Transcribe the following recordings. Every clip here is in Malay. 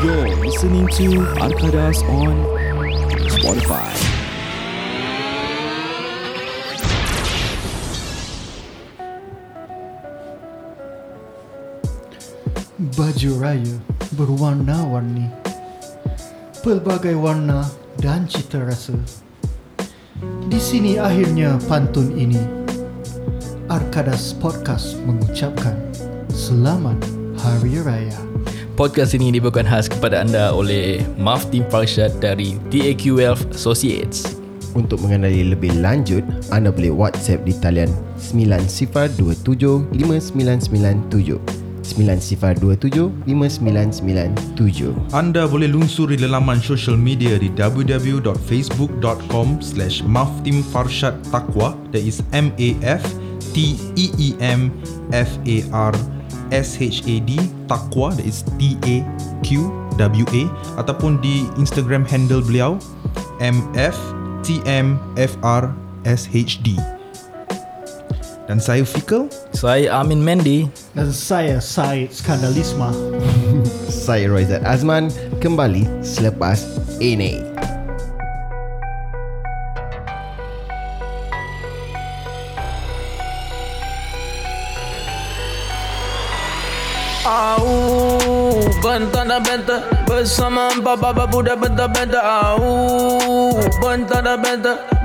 You're listening to Arkadas on Spotify. Baju raya berwarna-warni Pelbagai warna dan cita rasa. Di sini akhirnya pantun ini. Arkadas Podcast mengucapkan Selamat Hari Raya Podcast ini dibawakan khas kepada anda oleh Maftim Farshad dari DAQ Wealth Associates. Untuk mengenali lebih lanjut, anda boleh WhatsApp di talian 9027 5997 9027 5997 Anda boleh lungsuri laman social media di www.facebook.com slash maftimfarshad taqwa. That is M-A-F-T-E-E-M-F-A-R-S-H-A-D taqwa that is T-A-Q-W-A ataupun di Instagram handle beliau M-F-T-M-F-R-S-H-D dan saya Fikal. Saya Amin Mendy. Dan saya Syed Skandalisma Saya Roizat Azman. Kembali selepas ini Au, bentang dan bentang Bersama empat baba budak bentang-bentang Au, bentang dan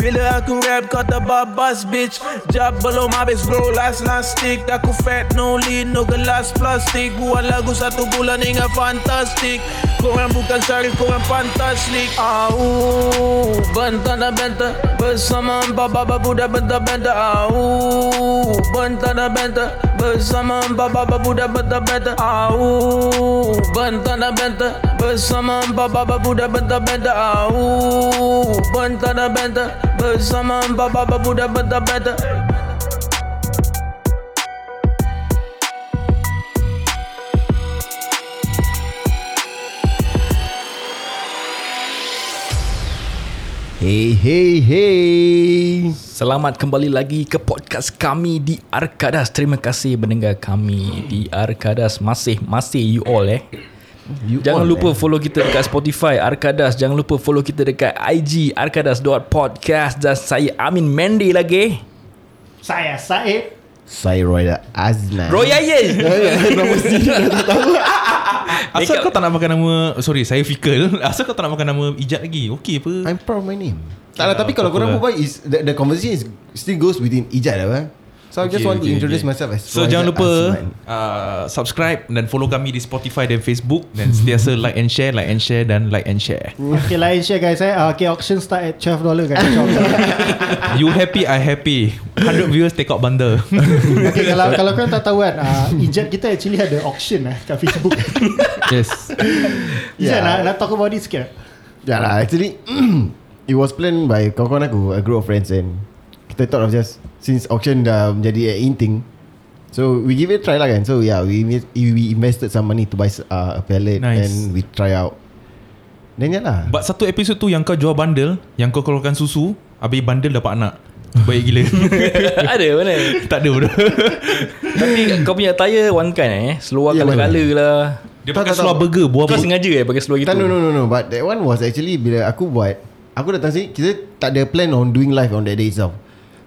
Bila aku rap kata babas bitch. Jab belum habis bro last last stick. Aku fat no lead no gelas plastik. Buat lagu satu bulan hingga fantastik. Korang bukan syarif korang fantastik Au Bentang dan bentang Bersama empat baba budak bentang-bentang Au Bentang dan bentang Bersama empat baba budak bentang-bentang Au Bentang dan Bersama empat baba budak bentang-bentang Au Bentang dan Bersama empat baba budak bentang-bentang Hey hey hey Selamat kembali lagi ke podcast kami di Arkadas. Terima kasih mendengar kami di Arkadas masih-masih you all eh. you Jangan all, lupa eh. follow kita dekat Spotify Arkadas. Jangan lupa follow kita dekat IG arkadas.podcast dan saya Amin Mendy lagi. Saya Syed Saya Roizat Azman Roy Ayes. Nama sendiri dah tak tahu. Asal kau tak nak pakai nama Sorry saya Fikal Asal kau tak nak pakai nama Ijat lagi? Okey apa? I'm proud of my name. Tak lah tapi kalau korang lah. berbual is the, the conversation is still goes within Ijat lah bang. So I just Okay, want to okay, introduce okay. myself as So jangan lupa Azman. uh, Subscribe Dan follow kami di Spotify dan Facebook. Dan sentiasa like and share Like and share Dan like and share. Okay lain share guys eh. Okay auction start at $12 guys. You happy I happy. 100 viewers take out bundle. Okay kalau kalau korang tak tahu kan uh, Ijat kita actually ada auction eh Kat Facebook. Yes. Ijat Yeah. nak, nak talk about this sikit? Ya lah actually It was planned by kawan-kawan aku A group of friends and Kita thought of just Since auction dah menjadi a in thing So we give it a try lah kan So yeah we, we invested some money To buy uh, a pallet Nice. And we try out Then ya lah But satu episod tu Yang kau jual bundle Yang kau keluarkan susu Habis bundle dapat anak Baik gila Ada mana? Tak ada bro Tapi kau punya attire one kind eh. Seluar Ya, color-color lah. Dia Tak, pakai tak, seluar tak. burger Buah Kau sengaja eh pakai seluar gitu? No no no no But that one was actually Bila aku buat Aku datang sini Kita tak ada plan on doing live On that day itself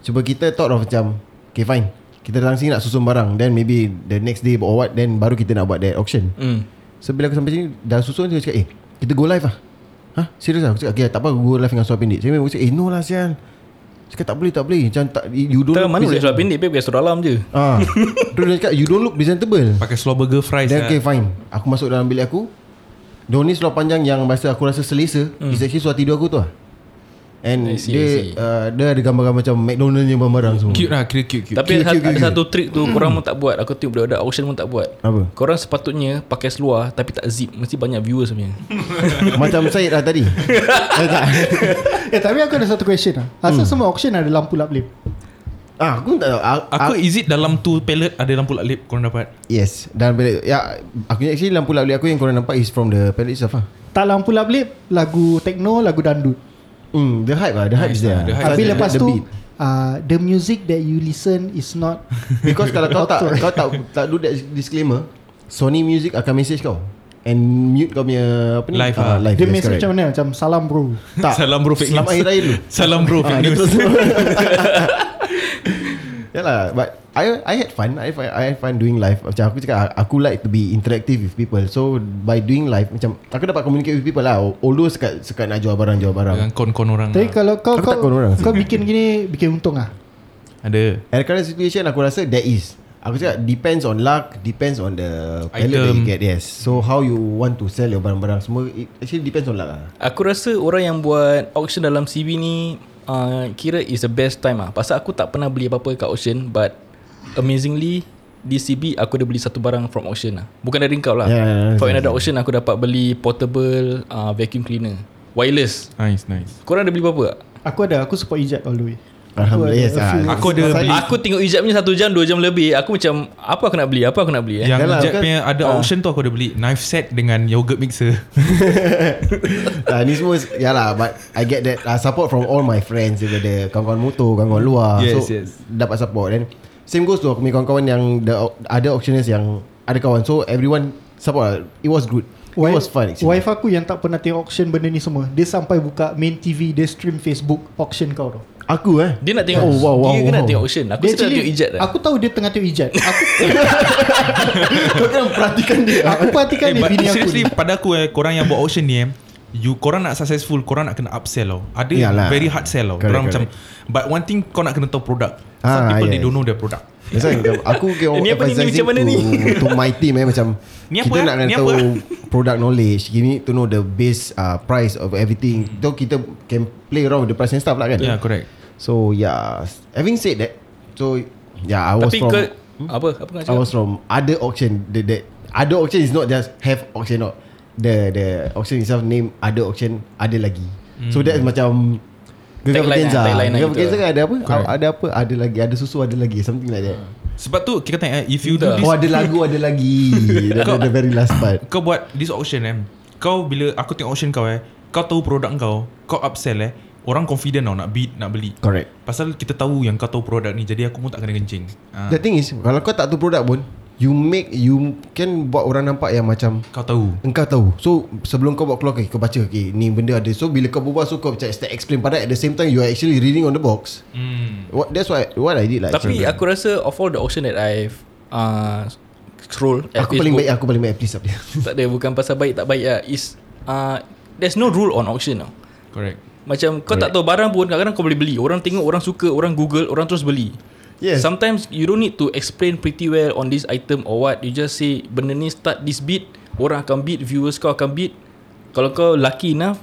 Cuba kita thought of macam Okay fine. Kita datang sini nak susun barang Then maybe The next day or what Then baru kita nak buat that auction. Hmm. So bila aku sampai sini Dah susun Dia cakap eh Kita go live lah Hah? Serius lah Aku cakap okay tak apa Aku go live dengan suara pendek. Saya memang cakap eh no lah sial Cakap tak boleh tak boleh. Macam tak You don't Tak look mana boleh pendek Pakai seluar dalam je. Ah, Terus dia cakap You don't look presentable. Pakai seluar burger fries Then lah. okay fine. Aku masuk dalam bilik aku. Dia ni seluar panjang Yang bahasa aku rasa selesa hmm. Is actually seluar tidur aku tu lah And I see, I dia see. uh, dia ada gambar-gambar macam McDonald yang barang-barang semua. Cute lah Kira cute cute Tapi Cute, ada, cute, ada cute. satu trick tu Korang pun tak buat Aku tengok budak-budak auction pun tak buat Apa? Korang sepatutnya Pakai seluar Tapi tak zip Mesti banyak viewers punya macam Syed lah tadi. eh, tak. Eh tapi aku ada satu question lah Asal semua auction ada lampu lap-lip Ah, aku tak tahu. A- Aku a- is it dalam tu palette Ada lampu lap Korang dapat Yes Dan bila Ya Aku actually lampu lap aku Yang korang nampak Is from the palette itself lah Tak lampu lap-lip Lagu techno Lagu dandut Hmm, the hype lah The hype Nice is there lah, the hype. The- lepas the tu beat. uh, The music that you listen Is not Because kalau kau tak Kau tak Tak do that disclaimer Sony Music akan message kau And mute kau punya Apa ni Live Ah, lah. Live Dia yes, message correct. macam mana Macam salam bro Tak Salam bro fake Selamat news. hari raya dulu Salam bro Ah, fake dia news terus Yalah But I I had fun. I I had fun doing live Macam aku cakap Aku like to be interactive with people. So by doing live Macam Aku dapat communicate with people lah. Although sekat, sekat nak jual barang Jual barang. Dengan kon-kon orang Tapi lah. kalau kau Aku kau, tak kon orang. kau bikin gini Bikin untung lah Ada. At the current situation Aku rasa there is. Aku cakap depends on luck Depends on the palette that you get Yes. So how you want to sell your barang-barang Semua it actually depends on luck lah Aku rasa orang yang buat auction dalam CB ni uh, Kira is the best time lah Pasal aku tak pernah beli apa-apa kat auction But amazingly Di CB aku ada beli satu barang from auction lah Bukan dari kau lah. Yeah, yeah, yeah, For yeah, another auction aku dapat beli portable uh, vacuum cleaner. Wireless. Nice nice. Korang ada beli apa-apa tak? Aku ada Aku support ijat all the way Alhamdulillah yes. Ah. Aku ada beli. Aku tengok ijab ni satu jam, dua jam lebih. Aku macam Apa aku nak beli? Apa aku nak beli eh? Yang Yalah, Jet kan- punya ada auction tu aku ada beli. Knife set dengan yogurt mixer. Uh, Ni semua Yalah But I get that uh, Support from all my friends Daripada kawan-kawan motor Kawan-kawan luar. Yes, So yes. dapat support. And Same goes to aku punya kawan-kawan Yang the Ada auctioneers yang Ada kawan. So everyone Support. Lah It was good. It was fun actually. Wife aku yang tak pernah tengok auction benda ni semua. Dia sampai buka main TV Dia stream Facebook auction kau tu Aku eh Dia nak tengok Oh, wow, wow, Dia ke nak wow. tengok auction Aku Dia sedang tengok ijat dah Aku tahu dia tengah tengok ijat Aku, Kau kan perhatikan dia aku perhatikan Eh, dia but bini aku seriously pada aku eh korang yang buat auction ni eh You korang nak successful Korang nak kena upsell tau Ada Yalah. very hard sell tau Korang macam. But one thing kau nak kena tahu product Some Ah, people they yes. don't know their product That's why macam Aku ke Ni apa ni? Ni macam mana to, ni? To my team eh Macam Ni apa Kita eh? nak kena Ni tahu apa? Product knowledge You need to know the base uh, Price of everything So kita Can play around with the price and stuff lah kan Yeah correct So yeah Having said that So Yeah I was Tapi from ke Apa? Apa kau nak I cakap? was from Other auction the, the Other auction is not just Have auction not The the auction itself name Other auction Ada lagi. So that is macam Gegar lah Gegar gitu. Vacanza kan ada apa? Correct. Ada apa? Ada lagi Ada susu ada lagi Something like that. Sebab tu kita tanya eh, If you do Dah. this Oh ada lagu ada lagi. The, the, the very last part. Kau buat this auction eh. Kau bila aku tengok auction kau eh Kau tahu produk kau Kau upsell eh Orang confident tau nak bid Nak beli. Correct. Pasal kita tahu yang kau tahu produk ni Jadi aku pun tak kena kencing. Ha. The thing is Kalau kau tak tahu produk pun You make You can buat orang nampak yang macam Kau tahu. Engkau tahu. So sebelum kau buat keluar okay, Kau baca okay, Ni benda ada. So bila kau berbual So kau macam start explain Padahal at the same time You are actually reading on the box. Hmm. what, That's what What I did lah Tapi actually. aku rasa Of all the auction that I've uh, Scroll at Aku paling baik Aku paling baik Please up dia Tak ada Bukan pasal baik tak baik lah Is uh, There's no rule on auction tau. Correct Macam kau tak tahu barang pun Kadang-kadang kau boleh beli. Orang tengok Orang suka Orang google Orang terus beli. Yes. Sometimes you don't need to explain pretty well On this item or what. You just say Benda ni start this bid Orang akan bid Viewers kau akan bid. Kalau kau lucky enough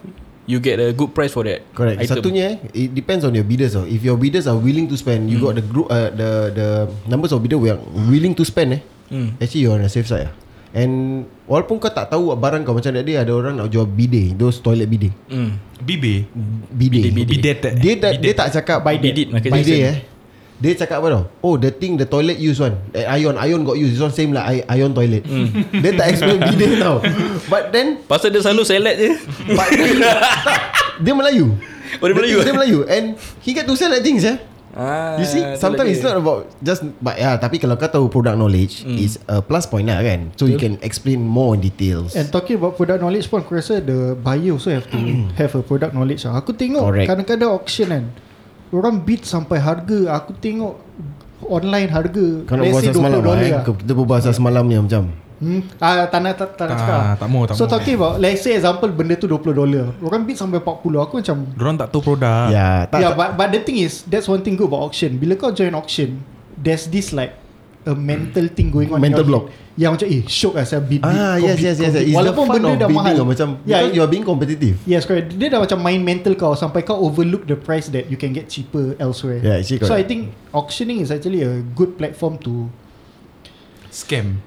You get a good price for that Correct. item. Satunya eh It depends on your bidders oh. If your bidders are willing to spend You got the group uh, The the numbers of bidder are willing to spend eh. Hmm. Actually you're on the safe side lah And Walaupun kau tak tahu Barang kau macam dia Ada orang nak jual bidet Those toilet bidet. Hmm. Bidet? Bidet. Bidet? Dia, tak, dia Bidet. tak cakap Bidet. Bidet, Michael Bidet eh. Dia cakap apa tau? Oh the thing the toilet use one. Eh, Ion Ion got use. This one same lah I- Ion toilet. Hmm. Dia tak explain bidet tau. But then Pasal dia selalu select je. But tak, Dia Melayu. Oh, dia The Melayu. thing, Dia Melayu. And he get to sell that things eh ah, You see Sometimes it's not about Just But yeah Tapi kalau kau tahu Product knowledge Hmm. Is a plus point lah kan So you can explain More in details And talking about product knowledge pun Aku rasa the buyer also have to Have a product knowledge lah. Aku tengok Correct. Kadang-kadang auction kan Orang bid sampai harga Aku tengok Online harga Kau nak say pasal semalam $20 lah eh. Kita berbual pasal semalam ni macam Hmm. Ah, tak nak tak, tak nak Tak, cakap. tak mau, tak so mau. talking about let's say example benda tu 20 dolar. Orang bid sampai 40. Aku macam Diorang tak tahu produk Ya tak, yeah, tak but but the thing is that's one thing good about auction. Bila kau join auction, there's this like a mental thing going on Mental block. head. Yang macam eh Syok lah saya bid, bid Ah yes yes yes. It's Walaupun benda dah bidding mahal macam yeah, because you are being competitive. Yes correct Dia dah macam main mental kau Sampai kau overlook the price That you can get cheaper elsewhere Yeah, actually So I think Auctioning is actually a good platform to Scam.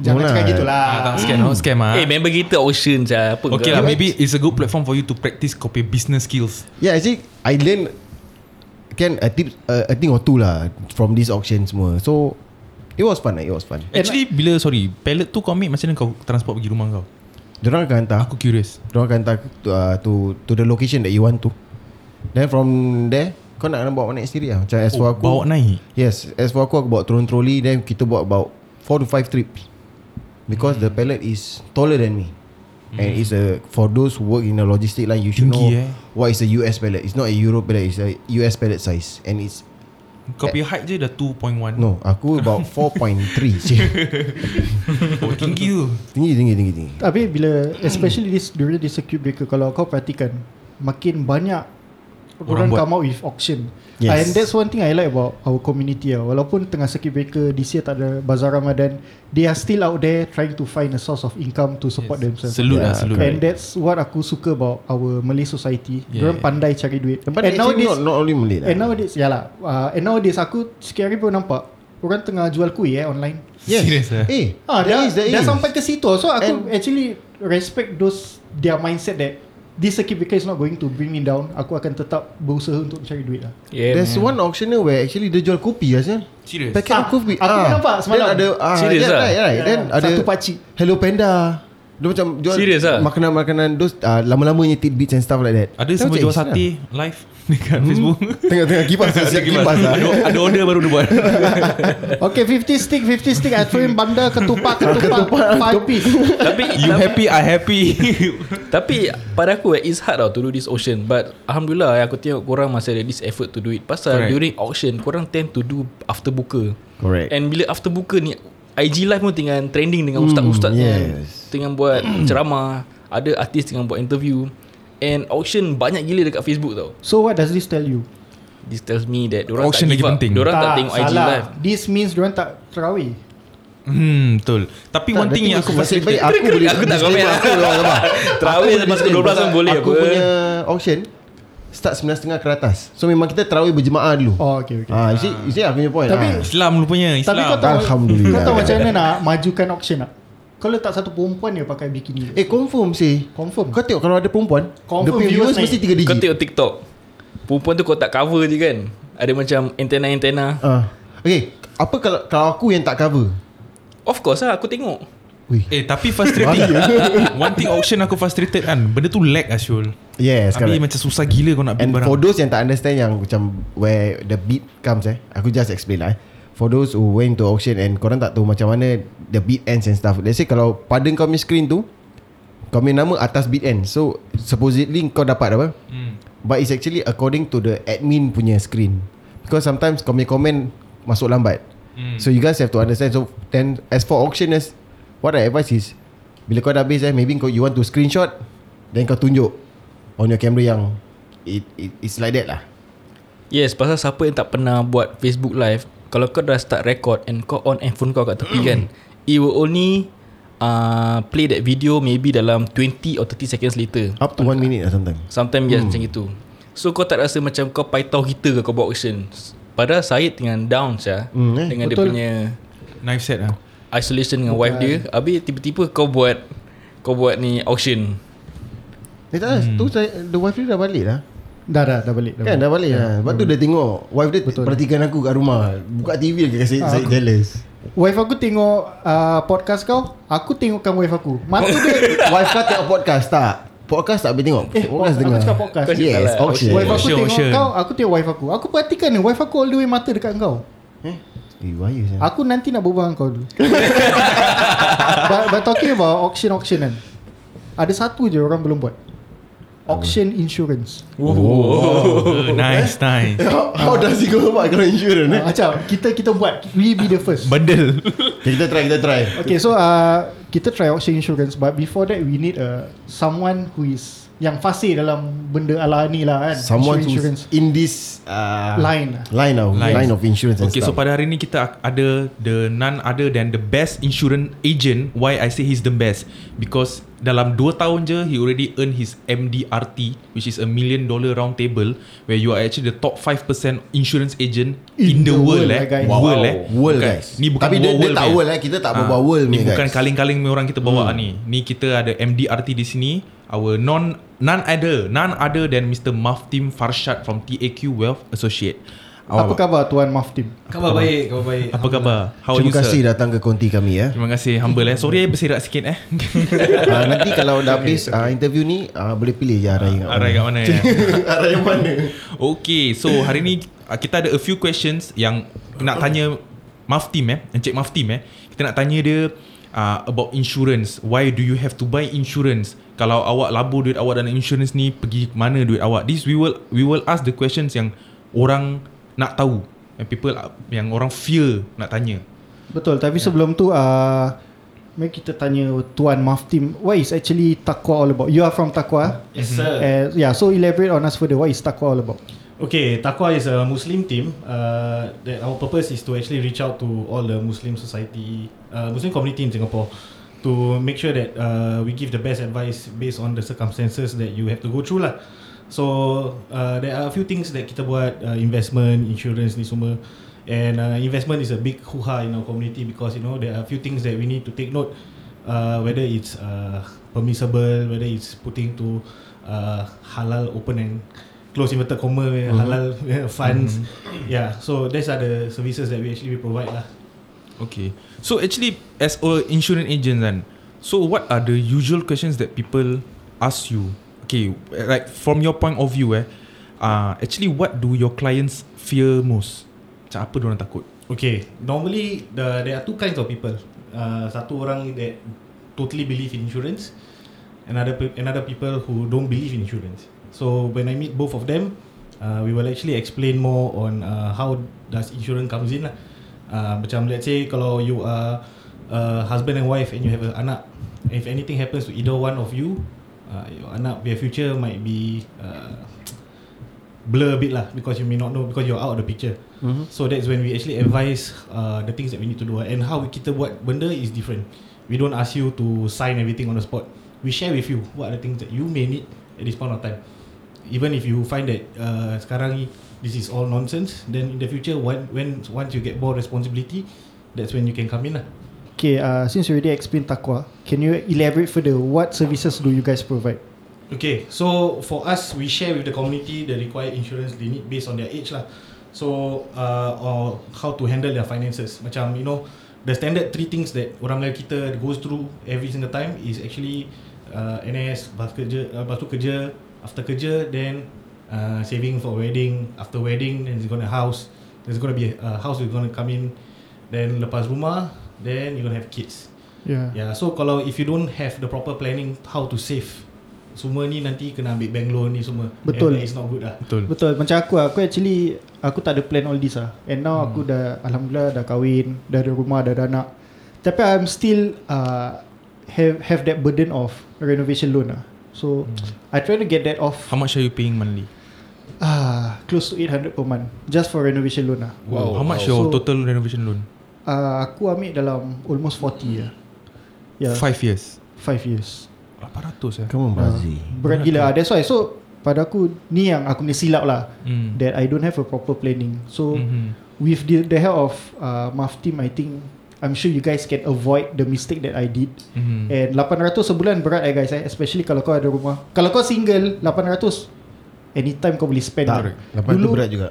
Jangan cakap lah. gitu lah Ah, tak scam, no scam ah. Eh member kita auction je Apa Okay lah, maybe it's a good platform for you to practice punya business skills. Yeah, actually I learn can a tip uh, a thing or two lah from this auction semua. So it was fun lah, it was fun. Actually, bila sorry, pallet tu kau ambil macam mana kau transport pergi rumah kau? Diorang akan hantar Aku curious. Diorang akan hantar to, uh, to, to the location that you want to Then from there Kau nak kena bawa naik sendiri lah Macam as for Oh, aku bawa naik. Yes As for aku Aku bawa turun troli Then kita buat about 4 to 5 trips Because the pallet is Taller than me And it's a For those who work in the logistic line You should Tinggi, know eh. What is a US pallet It's not a Euro pallet It's a US pallet size And it's Kau punya height je dah 2.1. No Aku about 4.3 Cik. Oh, tinggi tu. Tinggi tinggi tinggi tinggi Tapi bila Especially this During this circuit breaker Kalau kau perhatikan Makin banyak Orang Orang, buat. come out with auction Yes. And that's one thing I like about Our community lah Walaupun tengah circuit breaker This year tak ada Bazar Ramadan They are still out there Trying to find a source of income To support yes. themselves Salute lah, Yeah, salute. And that's what aku suka about Our Malay society Yeah. yeah. Diorang pandai cari duit But And actually nowadays not, not only Malay lah And nowadays Yalah uh, And nowadays aku Sikit hari pun nampak Orang tengah jual kuih eh online Yes Serious eh? Eh Ah, there dah, is, there dah is. sampai ke situ. So aku And- actually respect those their mindset that this circuit breaker is not going to bring me down. Aku akan tetap berusaha untuk mencari duit lah. yeah, There's man. one auctioneer where actually dia jual kopi lah Sial. Serious? Packet Ah, of kopi. aku pun nampak semalam. Then ada ah, Serious yeah, lah? right, right. Then Yeah, ada satu pakcik. Hello Panda. Dia macam jual Serious lah? makanan-makanan those uh, lama-lamanya tidbits and stuff like that. Ada semua jual sate live dekat Facebook. Tengah-tengah kipas Siap kipas lah ada, ada order baru dia buat. Okay 50 stick 50 stick I throw in bandar ketupat ketupat 5 piece. Tapi You happy, I happy. Tapi pada aku eh, It's hard tau To do this auction But Alhamdulillah eh, Aku tengok korang Masih ada this effort to do it Pasal Correct. during auction Korang tend to do After buka Correct. And bila after buka ni IG live pun tengah trending Dengan ustaz-ustaz yes. kan Tengah buat ceramah Ada artis tengah buat interview And auction banyak gila dekat Facebook tau So what does this tell you? This tells me that Diorang Auction tak lagi up penting. Diorang tak, tengok IG salah. live This means diorang tak terawih. hmm, betul. Tapi Tak, one thing yang aku frustrated. baik aku boleh Aku tak komen. aku lah, sabar. Terawih Aku disclaimer 12 pun boleh Aku apa. punya auction Start 9.30 ke atas So memang kita terawih berjemaah dulu Oh okay okay. Ah, you see, you see aku punya point Tapi- ah. Islam rupanya, Islam. Tapi kau tahu Alhamdulillah. Kau tahu macam mana nak majukan auction tak? Kau letak satu perempuan dia pakai bikini. Eh confirm sih Confirm. Kau tengok kalau ada perempuan Confirm punya viewers viewers mesti. 3 digit Kau tengok TikTok Perempuan tu kau tak cover je kan Ada macam antena-antena Ah. Okay Apa kalau kalau aku yang tak cover Of course lah aku tengok Wih. Eh tapi frustrating. One thing auction aku frustrated kan Benda tu lag Asyul. Yes Habis correct. macam susah gila kau nak And barang. for those yang tak understand Yang macam Where the beat comes eh Aku just explain lah eh. For those who went to auction And korang tak tahu macam mana The beat ends and stuff Let's say kalau Pada kau punya screen tu Kau punya nama atas beat end. So supposedly kau dapat apa? Hmm. But it's actually according to the admin punya screen. Because sometimes kau punya comment Masuk lambat. Hmm. So you guys have to understand. So then as for auctioners What I advise is Bila kau dah habis eh Maybe kau you want to screenshot Then kau tunjuk On your camera yang it, it, It's like that lah. Yes pasal siapa yang tak pernah buat Facebook live Kalau kau dah start record And kau on handphone kau kat tepi kan It will only uh, Play that video Maybe dalam 20 or 30 seconds later. Up to one minute lah sometimes. Sometimes yes macam itu So kau tak rasa macam Kau paitau kita ke kau buat auction Padahal Syed tengah down saya Hmm, eh, Dengan betul. dia punya Knife set lah Isolation dengan wife dia Habis tiba-tiba kau buat Kau buat ni auction Eh tak hmm. tu saya, The wife dia dah balik lah Dah dah dah balik. Kan dah balik lah Lepas tu dia tengok Wife dia Betul. perhatikan aku kat rumah Buka TV lagi kasi Ah, saya jealous Wife aku tengok uh, podcast kau, aku tengokkan wife aku. Mata dia Wife kau tengok podcast tak? Podcast tak boleh tengok Eh, Podcast aku cakap podcast. Yes lah, auction wife aku Auction, tengok auction. kau, aku tengok wife aku. Aku perhatikan ni wife aku all the way mata dekat kau. Eh Eh bahaya saya Aku nanti nak berbual dengan kau dulu. but, but talking about auction auction kan. Ada satu je orang belum buat. Auction insurance. oh, Nice nice How does he go about Kalau insurance eh? Uh, macam kita kita buat we be the first. Bundle Okay, kita try Kita try Okay, so uh, kita try auction insurance, but before that we need uh, someone who is yang fasih dalam benda ala ni lah kan. Someone insurance, in this uh, line. line of Line. line, of insurance Okay, so pada hari ni kita ada the none other than the best insurance agent. Why I say he's the best? Because dalam 2 tahun je he already earn his MDRT which is a million dollar round table where you are actually the top 5% insurance agent in, the, world, eh. guys. World eh. World Bukan- guys. Ni bukan Tapi dia, world tak punya. world eh. Kita tak Ah, bawa world Ni bukan guys. kaling-kaling punya orang kita bawa hmm. ni. Ni kita ada MDRT di sini. Our non none other none other than Mr. Maftim Farshad from TAQ Wealth Associate. Apa khabar Tuan Maftim? Khabar baik, khabar baik. Apa khabar? How Terima you kasih sir? datang ke konti kami ya. Terima kasih humble eh. Sorry eh berserak sikit eh. uh, nanti kalau dah habis uh, interview ni uh, boleh pilih je arah yang Arah kat mana ya? arah yang mana. Okay, so hari ni uh, kita ada a few questions yang nak tanya Maftim eh, Encik Maftim eh. Kita nak tanya dia uh, about insurance. Why do you have to buy insurance? Kalau awak labur duit awak dalam insurance ni, pergi mana duit awak? This we will we will ask the questions yang orang nak tahu. And people uh, yang orang fear nak tanya. Betul, tapi sebelum tu uh, Mari kita tanya Tuan Maftim What is actually Taqwa all about? You are from Taqwa Yes sir. uh, Yeah, so elaborate on us further What is Taqwa all about? Okay, Taqwa is a Muslim team. Uh, that our purpose is to actually reach out to all the Muslim society, uh, Muslim community in Singapore, to make sure that uh, we give the best advice based on the circumstances that you have to go through lah. So uh, there are a few things that kita buat, uh, investment, insurance ni semua. And uh, investment is a big hoo-ha in our community because you know there are a few things that we need to take note, uh, whether it's uh, permissible, whether it's putting to uh, halal open and close inverted comma mm-hmm. halal funds. Mm-hmm. Yeah, so these are the services that we actually provide lah. Okay. So actually as a insurance agent kan, so what are the usual questions that people ask you? Okay, like from your point of view eh, uh, actually what do your clients fear most? Macam apa diorang takut? Okay, normally the there are two kinds of people. Uh, satu orang that totally believe in insurance, another another people who don't believe in insurance. So when I meet both of them, uh, we will actually explain more on uh, how does insurance comes in lah. Macam let's say kalau you are uh, husband and wife and you have an anak, if anything happens to either one of you, uh, your anak their future might be uh, blur a bit lah because you may not know because you're out of the picture. Mm-hmm. So that's when we actually advise uh, the things that we need to do and how kita buat benda is different. We don't ask you to sign everything on the spot. We share with you what are the things that you may need at this point of time. Even if you find that uh, sekarang ni this is all nonsense, then in the future when when once you get more responsibility, that's when you can come in lah. Okay, uh, since you already explained Taqwa Can you elaborate further What services do you guys provide? Okay, so for us, we share with the community the required insurance they need based on their age lah. So, uh, or how to handle their finances. Macam, you know, the standard three things that orang Melayu kita goes through every single time is actually uh, NS, lepas kerja, uh, lepas tu kerja, after kerja, then uh, saving for wedding, after wedding, then there's gonna house, there's gonna be a, house is gonna come in, then lepas rumah, then you're gonna have kids. Yeah, Yeah, so kalau if you don't have the proper planning how to save, semua ni nanti kena ambil bank loan ni semua. Betul. And is not good lah. Betul. Betul Macam aku Aku actually Aku tak ada plan all this lah And now aku dah Alhamdulillah dah kahwin Dah ada rumah Dah ada anak Tapi I'm still uh, Have have that burden of Renovation loan lah So I try to get that off How much are you paying monthly? Ah Close to 800 per month Just for renovation loan lah Wow. How much wow. your So- total renovation loan? uh, Aku ambil dalam Almost 40 lah Yeah Five years. 5 years 800 eh. Come on, Bazi. Berat gila ah, That's why So pada aku Ni yang aku punya silap lah Hmm. That I don't have a proper planning So Mhm. with the, the help of uh, Maf team I think I'm sure you guys can avoid the mistake that I did Mhm. and 800 sebulan berat eh guys eh especially kalau kau ada rumah kalau kau single 800 anytime kau boleh spend Tak, lapan tu berat juga.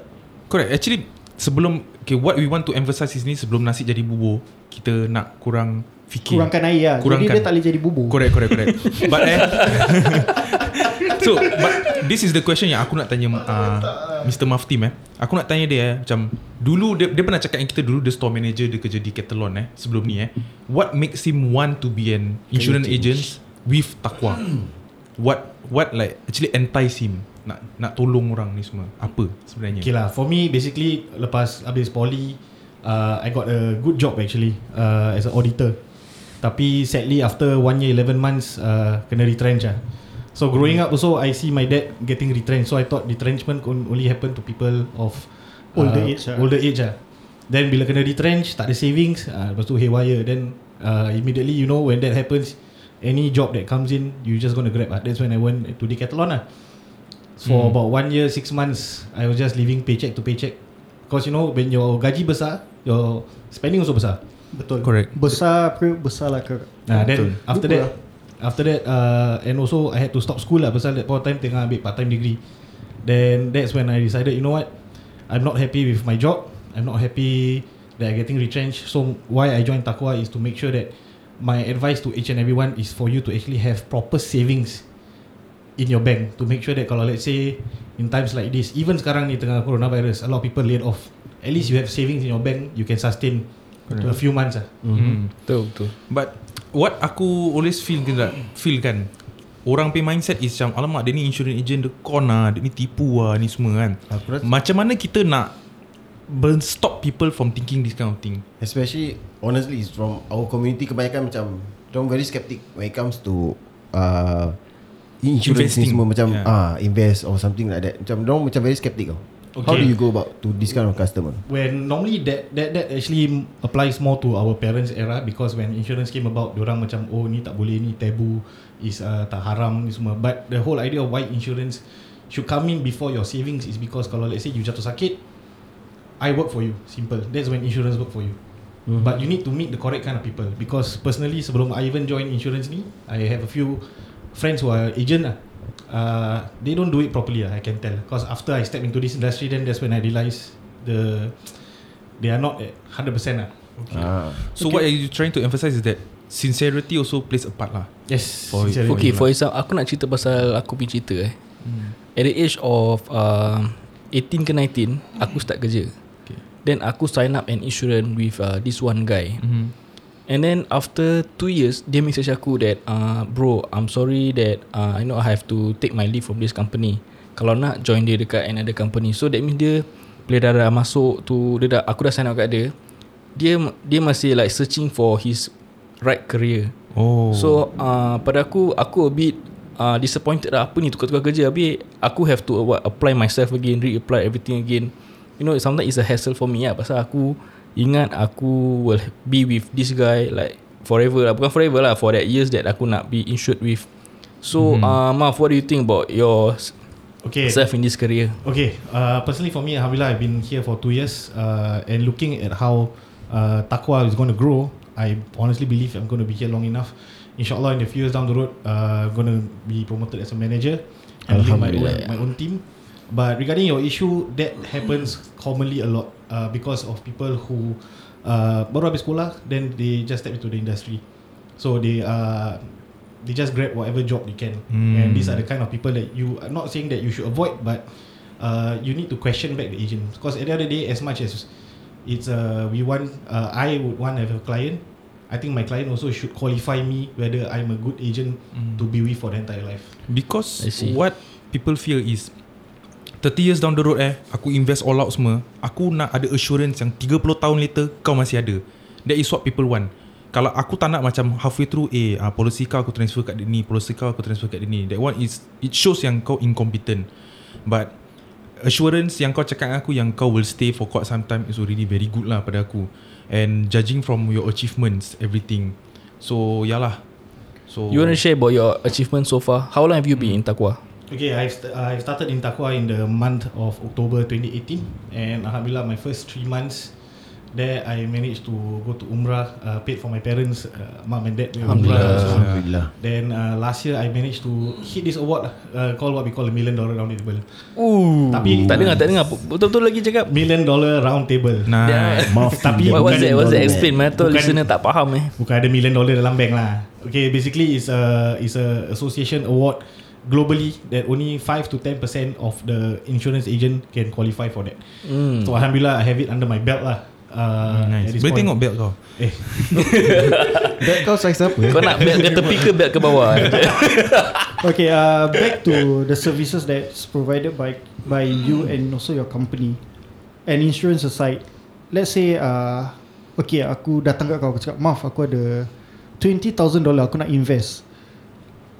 Correct. Actually sebelum okay, what we want to emphasize is ni sebelum nasi jadi bubur, kita nak kurang fikir. kurangkan air lah Kurangkan. jadi dia tak boleh jadi bubur Correct, correct, correct. but eh So, but this is the question yang aku nak tanya uh, Mr. Maftim eh. Aku nak tanya dia eh, macam dulu dia, dia pernah cakap dengan kita dulu dia store manager dia kerja di Catalan eh sebelum ni eh. What makes him want to be an insurance agent with takwa? What what like actually entice him nak nak tolong orang ni semua? Apa sebenarnya? Okay lah, for me basically lepas habis poly, uh, I got a good job actually uh, as an auditor. Tapi sadly after one year 11 months uh, kena retrench lah. So growing up also I see my dad getting retrenched. So I thought retrenchment can only happen to people of Older age. Older age lah. Then bila kena retrench, tak ada savings, uh, lepas tu haywire. Then uh, immediately you know when that happens, any job that comes in, you just gonna grab. Uh. That's when I went to Decathlon lah. So for about one year, six months, I was just living paycheck to paycheck. Because you know when your gaji besar, your spending also besar. Betul. Correct. Besar besar lah ke. Nah, then Betul. after Lupa that, after that, uh, and also I had to stop school lah pasal that point of time tengah ambil part time degree. Then that's when I decided, you know what, I'm not happy with my job. I'm not happy that I'm getting retrenched. So why I joined Takwa is to make sure that my advice to each and everyone is for you to actually have proper savings in your bank to make sure that kalau let's say in times like this, even sekarang ni tengah coronavirus, a lot of people laid off. At least you have savings in your bank, you can sustain a few months ah. Mm. Betul betul. But what aku always feel kan feel kan Orang pay mindset is macam Alamak dia ni insurance agent Dia con lah Dia ni tipu lah Ni semua kan Macam mana kita nak burn Stop people from thinking this kind of thing Especially Honestly it's From our community Kebanyakan macam Diorang very skeptic When it comes to uh, Insurance Investing. ni semua Macam Yeah. ah Invest or something like that Macam diorang macam very skeptic tau How do Okay. you go about To this kind of customer when normally that that that actually applies more to our parents era because when insurance came about orang macam oh ni tak boleh ni tabu is uh, tak haram ni semua but the whole idea of why insurance should come in before your savings is because kalau let's say you jatuh sakit I work for you. Simple. That's when insurance work for you. Mm-hmm. but you need to meet the correct kind of people. Because personally sebelum I even join insurance ni I have a few friends who are agent lah. Uh, they don't do it properly lah, I can tell. Because after I step into this industry then that's when I realise the they are not at 100% lah. Ah. So what are you trying to emphasize is that Sincerity also plays a part lah. Yes For- sincerely. Okay for example Aku nak cerita pasal Aku punya cerita eh. At the age of uh, 18 ke 19 Aku start kerja. Okay. Then aku sign up an insurance With uh, this one guy. Mm-hmm. And then after 2 years Dia message aku that uh, Bro I'm sorry that uh, I know I have to Take my leave from this company. Kalau nak join dia dekat another company. So that means dia Bila dah, dah masuk tu dia dah, Aku dah sign up kat dia. Dia dia masih like searching for his Right career. Oh. So uh, pada aku Aku a bit uh, Disappointed lah. Apa ni tukar-tukar kerja? Habis aku have to uh, what, Apply myself again Reapply everything again You know sometimes it's a hassle for me lah Pasal aku Ingat aku Will be with this guy Like Forever lah Bukan forever lah For that years that aku nak be insured with So hmm. uh, Maf what do you think about Your okay self in this career Okay, uh, personally for me, Alhamdulillah, I've been here for two years, uh, and looking at how uh, Takwa is going to grow, I honestly believe I'm going to be here long enough. Inshallah, in a few years down the road, uh, going to be promoted as a manager and lead my own, my own team. But regarding your issue, that happens commonly a lot uh, because of people who uh, baru habis sekolah, then they just step into the industry. So they uh, they just grab whatever job they can, Hmm. and these are the kind of people that you. I'm not saying that you should avoid, but uh, you need to question back the agent because at the end of the day, as much as it's uh, we want, uh, I would want to have a client. I think my client also should qualify me whether I'm a good agent to be with for the entire life. Because what people feel is 30 years down the road eh Aku invest all out semua. Aku nak ada assurance yang 30 tahun later Kau masih ada. That is what people want. Kalau aku tak nak macam halfway through Eh uh, policy kau aku transfer kat dia ni Policy kau aku transfer kat dia ni That one is It shows yang kau incompetent. But Assurance yang kau cakap aku Yang kau will stay for quite some time Is already very good lah pada aku. And judging from your achievements Everything. So yalah So You want to share about your achievement so far? How long have you been in Takwa Okay, I've, st- I've started in Takwa in the month of October 2018 and Alhamdulillah my first three months there I managed to go to Umrah, uh, paid for my parents, uh, mom and dad. Alhamdulillah. Umrah. Alhamdulillah Then uh, last year I managed to hit this award lah, uh, called what we call a million dollar round table. Ooh. Tapi- Tak dengar tak dengar Betul-betul lagi cakap Million dollar round table. Nice Maaf Tapi What was? What's that? dollar. Explain Bukan- listener tak faham eh Bukan ada million dollar dalam bank lah. Okay, basically it's a it's a association award globally that only 5 to 10% of the insurance agent can qualify for that. Hmm. So alhamdulillah I have it under my belt lah. Uh, Nice at this Boleh tengok belt kau Eh, Belt kau size apa Kau nak belt ke tepi ke belt ke bawah Okay, uh, back to the services that's provided by by you and also your company. And insurance aside, let's say, uh, okay, aku datang kat kau, aku cakap, maaf, aku ada $20,000 aku nak invest.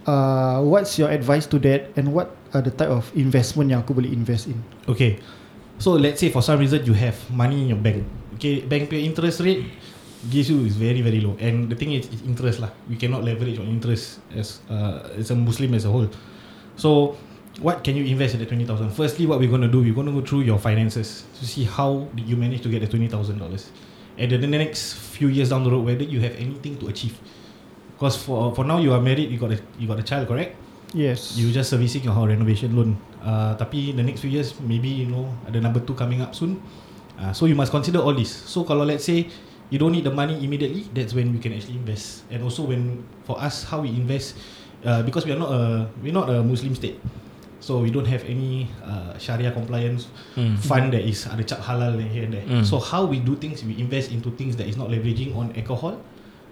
Uh, what's your advice to that and what are the type of investment yang aku boleh invest in? Okay. So let's say for some reason you have money in your bank. Okay, bank pay interest rate gives you is very very low. And the thing is, interest lah. You cannot leverage on interest as uh, as a Muslim as a whole. So what can you invest in the twenty thousand? Firstly, what we're gonna do, we're gonna go through your finances to see how did you manage to get the twenty thousand dollars. And then the next few years down the road, whether you have anything to achieve. Because for for now you are married, you got a you got a child, correct? Yes. You just servicing your house renovation loan. Uh, tapi the next few years maybe you know ada number two coming up soon. Uh, so you must consider all this. So kalau let's say you don't need the money immediately, that's when we can actually invest. And also when for us how we invest, uh, because we are not a we're not a Muslim state. So we don't have any uh, Sharia compliance Hmm. fund that is ada cap halal here and there. Mm. So how we do things, we invest into things that is not leveraging on alcohol,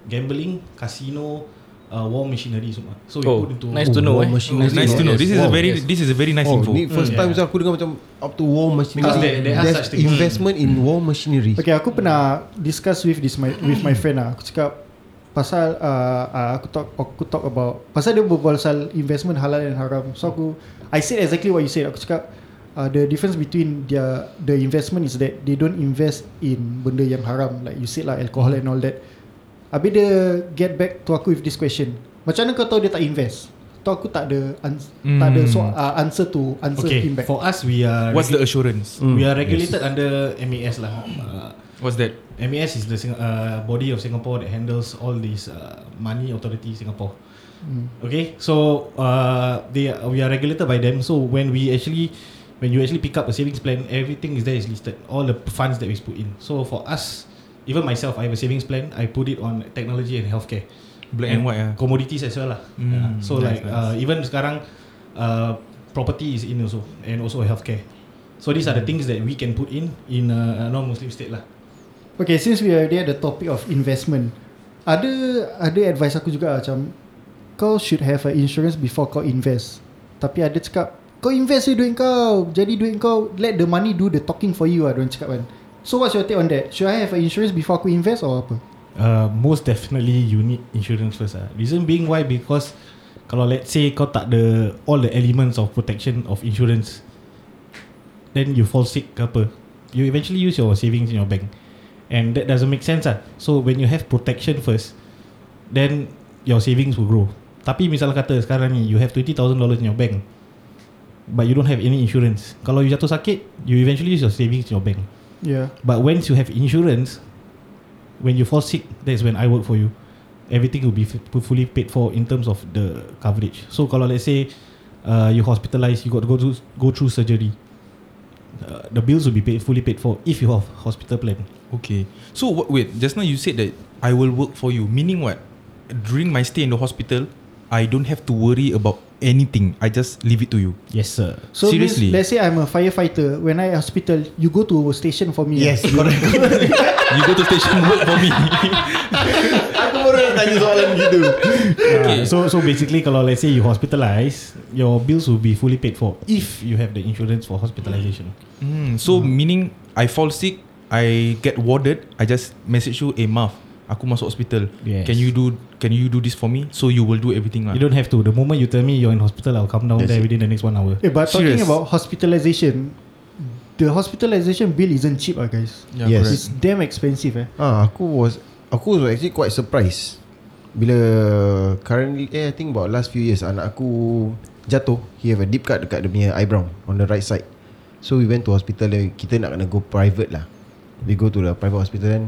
gambling, casino, uh, war machinery semua. So we Oh, put into nice to know eh. machine. Nice, nice to know. This is a Wow. very this is a very nice oh, info. ni first time Yeah. aku dengar macam up to war machinery. Because there- there are There's such investment in war machinery. Okay, aku pernah discuss with this my with my friend lah. Aku cakap pasal uh, uh, aku talk aku talk about pasal dia berbual pasal investment halal dan haram. So aku I said exactly what you said. Aku cakap uh, the difference between their the investment is that they don't invest in benda yang haram like you said lah alcohol and all that. Habis dia get back to aku with this question. Macam mana kau tahu dia tak invest? Tu aku tak ada ans- tak ada so, uh, answer to answer Okay, him back. for us we are What's the regu- assurance? we are regulated under MAS lah. Uh, What's that? MAS is the Sing- uh, body of Singapore that handles all these uh, money authority Singapore. Okay, so uh, they are, we are regulated by them. So when we actually when you actually pick up a savings plan, everything is there is listed. All the funds that we put in. So for us, even myself, I have a savings plan. I put it on technology and healthcare. Black and white ah. commodities as well lah. Mm, yeah. So nice, like uh, even sekarang uh, property is in also and also healthcare. So these are the things that we can put in in a, a non-Muslim state lah. Okay, since we are already at the topic of investment, ada ada advice aku juga macam kau should have a insurance before kau invest. Tapi ada cakap kau invest je duit kau, jadi duit kau let the money do the talking for you ah, diorang cakap kan. So what's your take on that? Should I have a insurance before aku invest or apa? Uh, most definitely you need insurance first lah. Reason being why because kalau let's say kau tak ada all the elements of protection of insurance, then you fall sick ke apa, you eventually use your savings in your bank, and that doesn't make sense lah. So when you have protection first, then your savings will grow. Tapi misal kata sekarang ni you have $20,000 in your bank, but you don't have any insurance. Kalau you jatuh sakit, you eventually use your savings in your bank. Yeah. But once you have insurance, when you fall sick, that's when I work for you. Everything will be f- fully paid for in terms of the coverage. So kalau let's say uh, you hospitalized, you got to go through go through surgery. Uh, the bills will be paid fully paid for if you have hospital plan. Okay. So what, wait, just now you said that I will work for you. Meaning what? During my stay in the hospital, I don't have to worry about anything. I just leave it to you. Yes, sir. So Seriously? Means, let's say I'm a firefighter. When I hospital, you go to a station for me. Yes, correct. You go to station work for me. aku baru nak tanya soalan gitu. Okay. so so basically kalau let's say you hospitalize, your bills will be fully paid for if you have the insurance for hospitalization. Hmm. So meaning I fall sick, I get warded. I just message you, eh, Maf, aku masuk hospital. Yes. Can you do Can you do this for me? So you will do everything lah. You don't have to. The moment you tell me you're in hospital, I'll come down That's there it. within the next one hour. Eh, but talking Serious? about hospitalization, the hospitalization bill isn't cheap ah guys. Yeah, Yes. correct. It's damn expensive eh. Ah, aku was aku was actually quite surprised bila currently eh I think about last few years anak aku jatuh, he have a deep cut dekat dia punya eyebrow on the right side. So we went to hospital then kita nak kena go private lah. We go to the private hospital then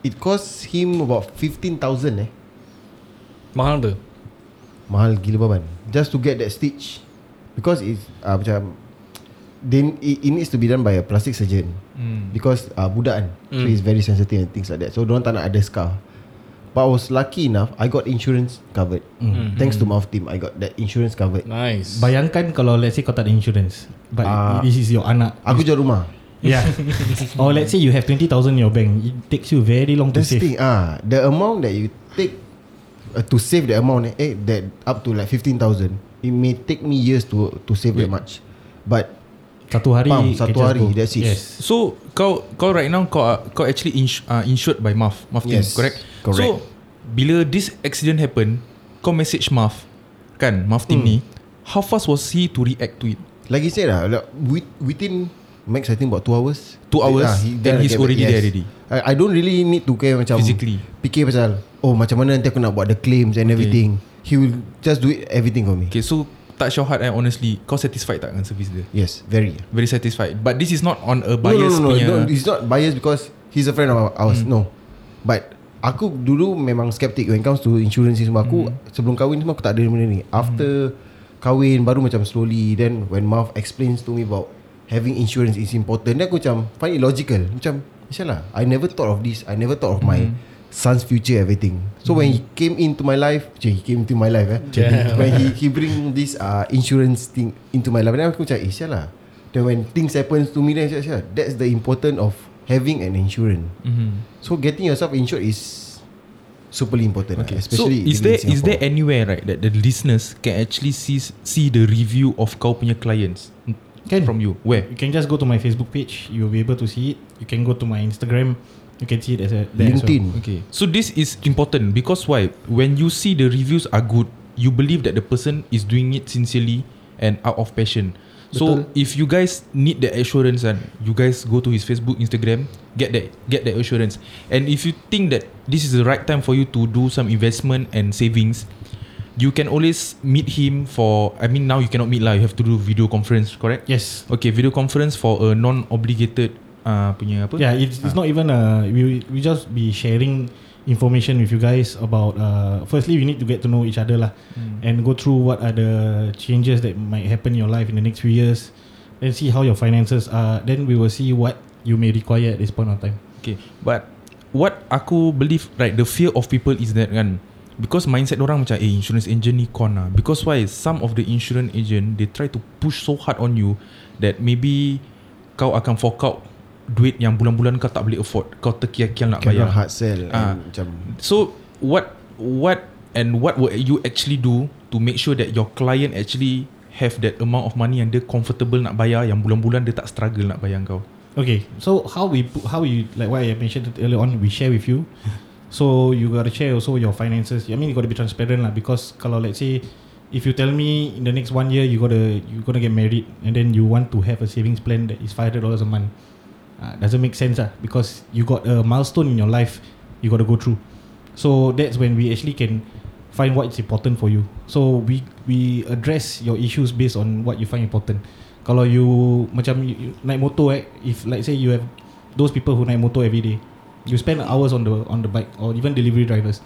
it cost him about 15,000 eh. Mahal tu. Mahal gila baban Just to get that stitch Because it's uh, Macam then it, it needs to be done by a plastic surgeon Hmm. Because uh, budak kan So Mm. it's very sensitive and things like that So diorang tak nak ada scar But I was lucky enough I got insurance covered Mm. Thanks to Mouth Team I got that insurance covered Nice. Bayangkan kalau let's say kau tak ada insurance But Ah. this is your anak Aku jual rumah Yeah Or let's say you have 20,000 in your bank It takes you very long to That's save thing ah, The amount that you take uh, To save the amount eh, eh That up to like 15,000 It may take me years to to save that much But Satu hari Pam, can satu hari, go. that's it. Yes So kau kau right now kau kau actually ins, uh, insured by MAF, MAF team, Yes, correct? correct. So bila this accident happen, kau message MAF, kan Maftim ni how fast was he to react to it Like you said lah like, with- Within Max I think about 2 hours. Two hours, Ah, then dah he's already there already. I, I don't really need to care macam Physically. Fikir pasal Oh macam mana nanti aku nak buat the claims And Okay. everything. He will just do it everything for me. Okay so touch your heart eh honestly kau satisfied tak dengan service dia? Yes very. Very satisfied. But this is not on a No, bias no, no, no, punya no, It's not biased because He's a friend of ours Hmm. No. But Aku dulu memang skeptic When it comes to insurance ni semua. Aku Hmm. sebelum kahwin semua Aku tak ada benda ni. After Kahwin Baru macam slowly Then when Marv explains to me about Having insurance is important Then aku macam Find it logical Macam Inshallah I never thought of this I never thought of my Hmm. Son's future everything So when he came into my life Cik, He came into my life eh When he he bring this uh, Insurance thing Into my life Then aku macam Eh sialah Then when things happens to me Then sial, That's the important of Having an insurance mm-hmm. So getting yourself insured is Super important Okay. okay. So Especially is there is there anywhere right that the listeners can actually see see the review of kau punya clients Can. from you? Where? You can just go to my Facebook page. You will be able to see it. You can go to my Instagram. You can see it as a there as well. LinkedIn Okay. So this is important because why? When you see the reviews are good, you believe that the person is doing it sincerely and out of passion. So if you guys need the assurance and you guys go to his Facebook, Instagram, get that get that assurance. And if you think that this is the right time for you to do some investment and savings, you can always meet him for I mean now you cannot meet lah, you have to do video conference, correct? Yes. Okay, video conference for a non-obligated uh, punya apa? Yeah, it's, it's not even uh we we just be sharing information with you guys about uh firstly we need to get to know each other lah and go through what are the changes that might happen in your life in the next few years then see how your finances are then we will see what you may require at this point of time Okay But What aku believe Right the fear of people is that kan Because mindset orang macam Eh insurance agent ni con lah Because why? Some of the insurance agent They try to push so hard on you That maybe Kau akan fork out Duit yang bulan-bulan kau tak boleh afford. Kau terkial-kial nak bayar. hard sell Ah. and Macam So What What And what will you actually do To make sure that Your client actually Have that amount of money Yang dia comfortable nak bayar Yang bulan-bulan dia tak struggle nak bayar kau? Okay, so how we how we like what I mentioned earlier on, we share with you. So you got to share also your finances. I mean, you got to be transparent lah. Because kalau let's say, if you tell me in the next one year you gotta you gonna get married and then you want to have a savings plan that is five hundred dollars a month, uh, doesn't make sense ah. Because you got a milestone in your life you got to go through. So that's when we actually can find what is important for you. So we we address your issues based on what you find important. Kalau you macam you, you naik motor eh, if like say you have those people who naik motor every day, you spend hours on the on the bike or even delivery drivers,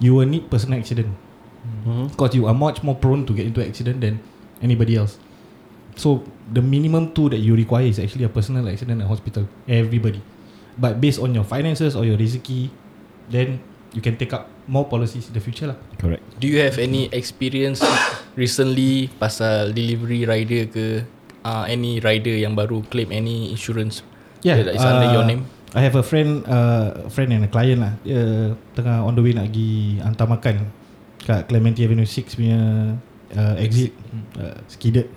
you will need personal accident because you are much more prone to get into accident than anybody else. So the minimum two that you require is actually a personal accident at hospital. Everybody, but based on your finances or your rezeki, then you can take up more policies in the future lah. Correct Do you have any experience recently pasal delivery rider ke uh, any rider yang baru claim any insurance yeah, that is under your name? I have a friend uh, friend and a client lah Dia tengah on the way nak pergi Hantar makan Kat Clementi Avenue 6 punya uh, Exit uh, Skidded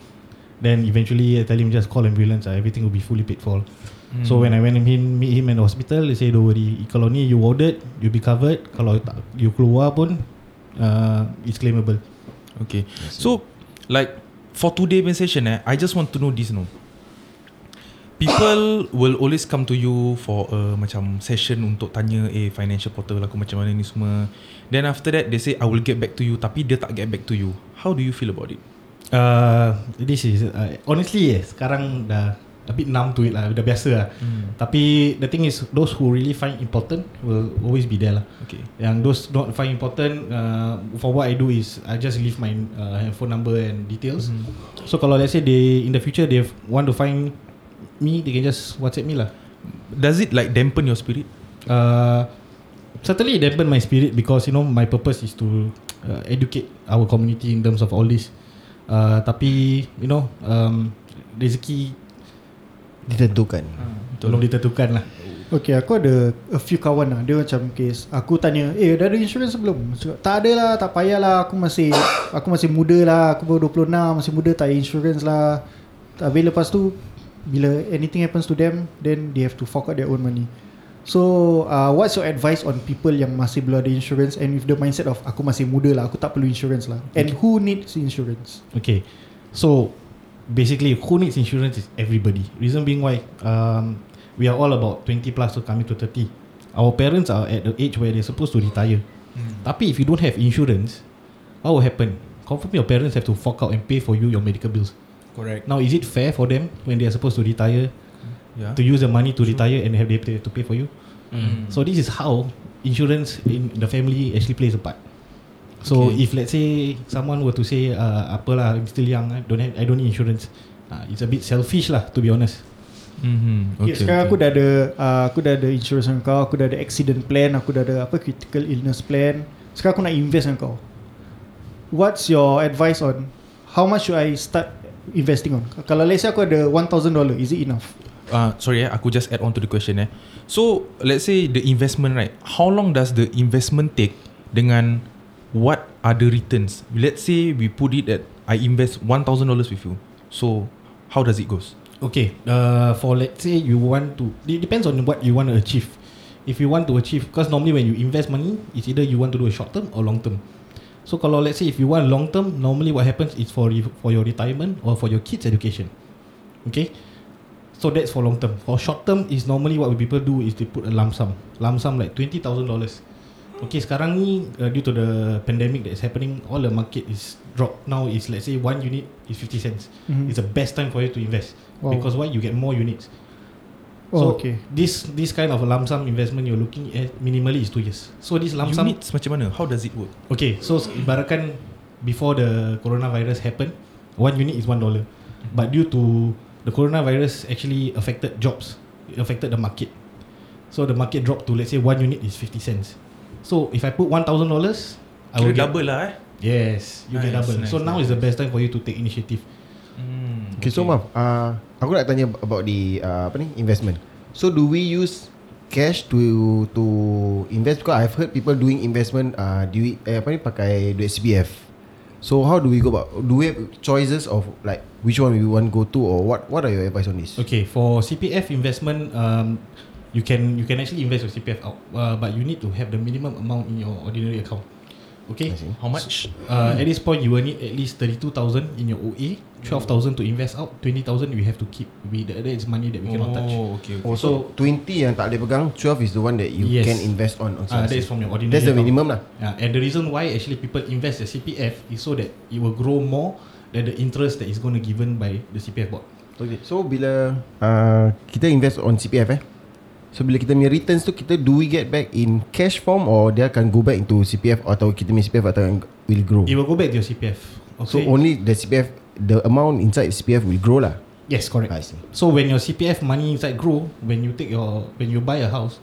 Then eventually I tell him just call ambulance lah. Everything will be fully paid for Hmm. So when I went him meet him in the hospital They say don't worry Kalau ni you ordered You'll be covered Kalau tak, you keluar pun uh, It's claimable Okay. So like for today punya session eh, I just want to know this no. People will always come to you for a macam session untuk tanya eh financial portal aku macam mana ni semua. Then after that they say I will get back to you tapi dia tak get back to you. How do you feel about it? Uh, this is uh, honestly eh, sekarang dah a bit numb to it lah, dah biasa lah. Hmm. Tapi the thing is those who really find important will always be there lah. Okay. Yang those not find important uh, for what I do is I just leave my uh, phone number and details. Hmm. So kalau let's say they in the future they want to find me, they can just WhatsApp me lah. Does it like dampen your spirit? Uh, certainly it dampen my spirit because you know my purpose is to uh, educate our community in terms of all this. Uh, tapi you know um, rezeki Ditentukan belum ditentukan lah. Okay aku ada A few kawan lah Dia macam case Aku tanya Eh dah ada insurance belum Cakap, Tak ada lah Tak payah lah Aku masih Aku masih muda lah Aku baru 26 Masih muda tak payah insurance lah Habis lepas tu Bila anything happens to them Then they have to fork out their own money So uh, what's your advice on people yang masih belum ada insurance and with the mindset of aku masih muda lah, aku tak perlu insurance lah. And who needs insurance? Okay. So basically who needs insurance is everybody. Reason being why um, we are all about 20 plus to coming to 30. Our parents are at the age where they're supposed to retire. Tapi if you don't have insurance, what will happen? Confirm your parents have to fork out and pay for you your medical bills. Correct. Now is it fair for them when they are supposed to retire Yeah. to use the money to retire and have they pay, to pay for you? Mm. So this is how insurance in the family actually plays a part. So Okay. if let's say someone were to say, uh, apalah, I'm still young, I don't have, I don't need insurance. Uh, it's a bit selfish lah, to be honest. Mm-hmm. Okay, sekarang aku dah ada uh, aku dah ada insurance dengan kau, aku dah ada accident plan, aku dah ada apa critical illness plan. Sekarang aku nak invest dengan kau. What's your advice on how much should I start investing on? Kalau let's say aku ada $1000, is it enough? Uh, sorry, eh, aku just add on to the question. Eh. So, let's say the investment, right? How long does the investment take dengan what are the returns? Let's say we put it at I invest $1,000 with you. So, how does it goes? Okay, uh, for let's say you want to, it depends on what you want to achieve. If you want to achieve, because normally when you invest money, it's either you want to do a short term or long term. So kalau let's say if you want long term, normally what happens is for for your retirement or for your kids' education. Okay, so that's for long term. For short term is normally what people do is they put a lump sum, lump sum like twenty thousand dollars. Okay, sekarang ni uh, due to the pandemic that is happening, all the market is drop. Now is let's say one unit is 50 cents. Mhm. It's the best time for you to invest Wow. because why you get more units. Oh, so okay. this this kind of a lump sum investment you're looking at minimally is two years. So this lump sum Units macam mana? How does it work? Okay, so ibaratkan before the coronavirus happened, one unit is one dollar. But due to the coronavirus actually affected jobs, it affected the market. So the market dropped to let's say one unit is fifty cents. So if I put one thousand dollars, I will get, double lah eh. Yes, you get Nice, double. nice, so now nice, is the best time for you to take initiative. Hmm, Okay, so Maf, uh, aku nak tanya about the uh, apa ni investment. So do we use cash to to invest? Because I've heard people doing investment uh, duit eh, apa ni pakai duit CPF. So how do we go about? Do we have choices of like which one we want to go to or what? What are your advice on this? Okay, for CPF investment, um, you can you can actually invest your CPF out, uh, but you need to have the minimum amount in your ordinary account. Okay. How much? Uh, at this point, you will need at least thirty-two thousand in your OA, twelve thousand to invest out, twenty thousand we have to keep. We that that is money that we cannot touch. Oh, okay. okay. Oh, so 20 yang tak boleh pegang, 12 is the one that you Yes. can invest on. on Uh, that is from your ordinary. That's the account. minimum lah. Yeah, and the reason why actually people invest the CPF is so that it will grow more than the interest that is going to given by the CPF board. Okay. So bila uh, kita invest on CPF eh. So bila kita punya returns tu kita do we get back in cash form or dia akan go back into CPF atau kita punya CPF atau will grow. It will go back to your CPF. So Okay. only the CPF the amount inside CPF will grow lah. yes, correct. I see. So when your CPF money inside grow, when you take your when you buy a house,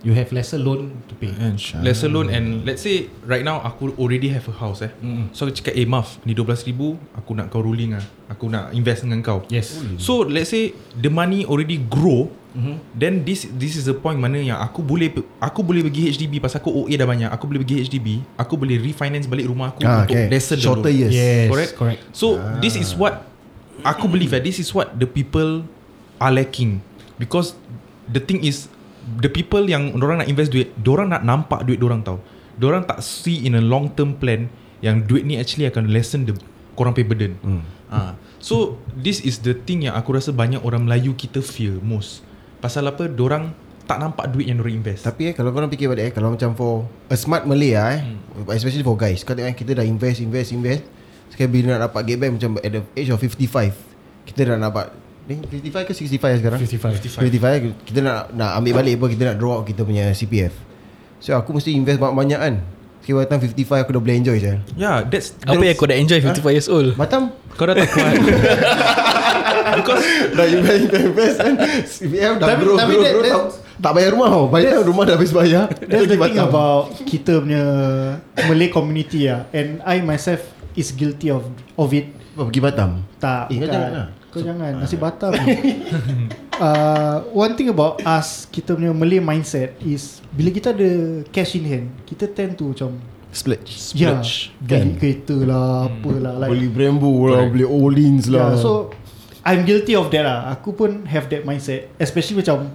you have lesser loan to pay. Let's alone and let's say right now aku already have a house eh. Mm-mm. So aku cakap eh Maf ni 12,000 aku nak kau ruling ah. Aku nak invest dengan kau. Yes. So let's say the money already grow Mm-hmm. Then this this is the point mana yang aku boleh aku boleh pergi HDB pasal aku OA dah banyak. Aku boleh pergi HDB, aku boleh refinance balik rumah aku Ah, untuk okay. lessen the Shorter loan. years. Yes, Correct? correct. So this is what aku believe that this is what the people are lacking because the thing is the people yang orang nak invest duit, orang nak nampak duit orang tau. Orang tak see in a long term plan yang duit ni actually akan lessen the korang pay burden. Hmm. Ah, so this is the thing yang aku rasa banyak orang Melayu kita fear most. Pasal apa? Orang tak nampak duit yang orang invest. Tapi eh kalau korang fikir balik eh kalau macam for a smart Malay lah eh especially for guys kau tengok eh kita dah invest invest invest. Sekarang bila nak dapat get back macam at the age of 55 kita dah dapat ni 55 ke 65 eh sekarang? 55. 55 eh, kita nak nak ambil balik apa kita nak draw out kita punya CPF so aku mesti invest banyak-banyak kan. The time 55 aku dah boleh enjoy je Yeah, that's, Apa that's yang kau dah enjoy 55 years old? Batam. Kau dah tak kuat. Because Dah invest invest, invest kan? CPF dah Tapi- grow tapi grow, that- grow. that- tak, tak bayar rumah tau Bayar rumah dah habis bayar. That's the thing about kita punya Malay community ah, and I myself is guilty of of it. Apa, Pergi Batam? Tak, Eh, kau bukan. jangan lah. Kau jangan. nasi Batam. uh, one thing about us kita punya Malay mindset is bila kita ada cash in hand, kita tend to macam Splurge. Ya, Kan? beli kereta lah, apalah like Beli Brembo lah Beli Olins lah. Yeah, so I'm guilty of that lah. Aku pun have that mindset, especially macam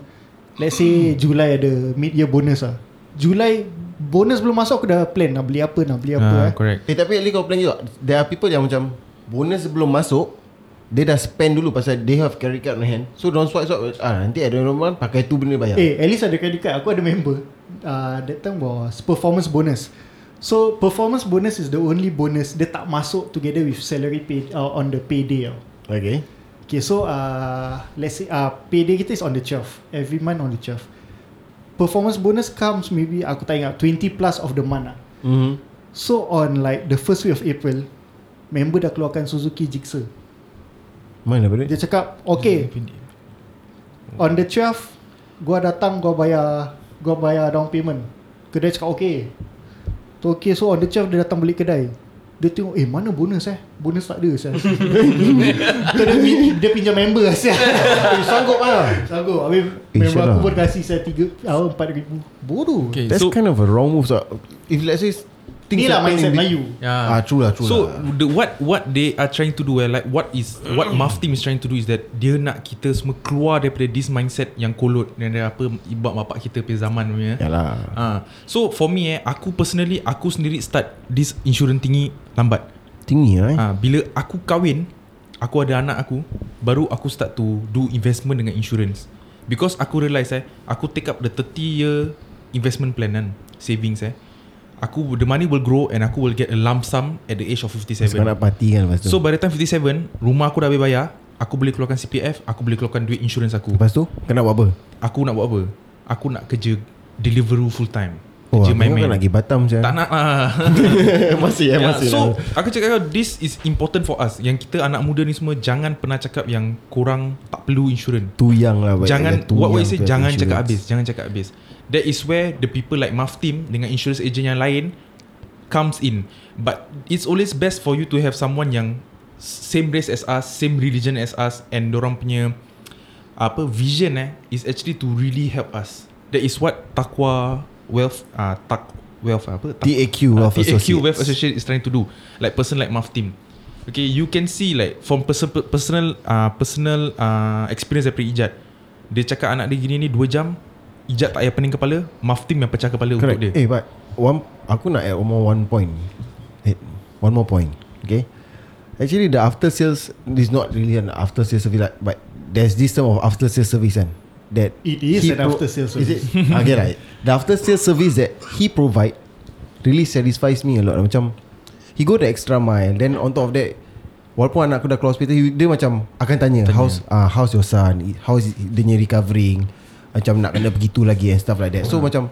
let's say Julai ada mid year bonus lah. Julai bonus belum masuk aku dah plan nak beli apa nak beli apa Ah, eh. correct. Eh tapi at least kau plan juga There are people yang macam Bonus belum masuk Dia dah spend dulu Pasal they have credit card on hand So don't swipe swipe ah, Nanti ada orang Pakai tu benda bayar Eh, at least ada credit card. Aku ada member. Uh, that time was performance bonus. So performance bonus is the only bonus dia tak masuk together with salary pay uh, on the payday. Tau. Okay Okay, so uh, let's say uh, payday kita is on the 12th. Every month on the 12th. Performance bonus comes maybe aku tak ingat 20 plus of the month lah. mm-hmm. So on like the first week of April, member dah keluarkan Suzuki Gixxer. Mana benda Dia cakap, okay, on the 12th, gua datang, gua bayar, gua bayar down payment. Kedai cakap, okay. Tu okay, so on the 12th dia datang beli kedai. Dia tengok, eh mana bonus eh? Bonus tak ada saya. dia, dia pinjam member lah saya. Eh sanggup lah Sanggup. Habis Eh, member aku pun kasih saya 3, uh, 4 ribu. Bodoh. Okay, That's so kind of a wrong move so, If let's say Ni lah mindset Melayu. yeah. Ah true lah true So lah the what what they are trying to do eh, like what is what Muff team is trying to do is that dia nak kita semua keluar daripada this mindset yang kolot dan dia apa ibak bapak kita punya zaman punya. Yalah Ah, so for me eh, aku personally aku sendiri start this insurance tinggi lambat. Tinggi lah eh Ah, bila aku kahwin, aku ada anak aku, baru aku start to do investment dengan insurance. Because aku realise eh, aku take up the 30 year investment plan kan, savings eh. Aku the money will grow and aku will get a lump sum at the age of 57. Sekarang nak party kan lepas tu So by the time 57, rumah aku dah habis bayar, aku boleh keluarkan CPF, aku boleh keluarkan duit insurance aku. Lepas tu Kau nak buat apa Aku nak buat apa? Aku nak kerja Deliveroo full time. Oh Kerja main-main. kan pergi Batam je Tak nak lah. Masih eh Yeah, masih so lah. aku cakap kau this is important for us Yang kita anak muda ni semua Jangan pernah cakap yang Korang tak perlu insurance Tuyang lah baik Jangan What you say tu Jangan insurance. cakap habis Jangan cakap habis That is where The people like Muff Team Dengan insurance agent yang lain Comes in. But It's always best for you To have someone yang Same race as us Same religion as us And dorang punya Apa Vision eh Is actually to really help us. That is what Taqwa Wealth uh, Tak Wealth apa? Tak- TAQ uh, Wealth TAQ Associates. Wealth Associate is trying to do. Like person like Muff Team okay you can see like from person, personal uh, personal uh, experience daripada Ijat. Dia cakap anak dia gini ni 2 jam Ijat tak payah pening kepala Muff Team yang pecah kepala Correct. untuk dia Eh but one, Aku nak add one more one point eh, One more point Okay Actually the after sales Is not really an after sales service like, But there's this term of after sales service kan That It is an after sales Is service. it? okay right The after sales service that he provide Really satisfies me a lot Macam He go the extra mile Then on top of that Walaupun anak aku dah keluar hospital he- Dia macam Akan tanya, Tanya. How's uh, How's your son How's dia recovering Macam nak kena pergi tu lagi And stuff like that. So macam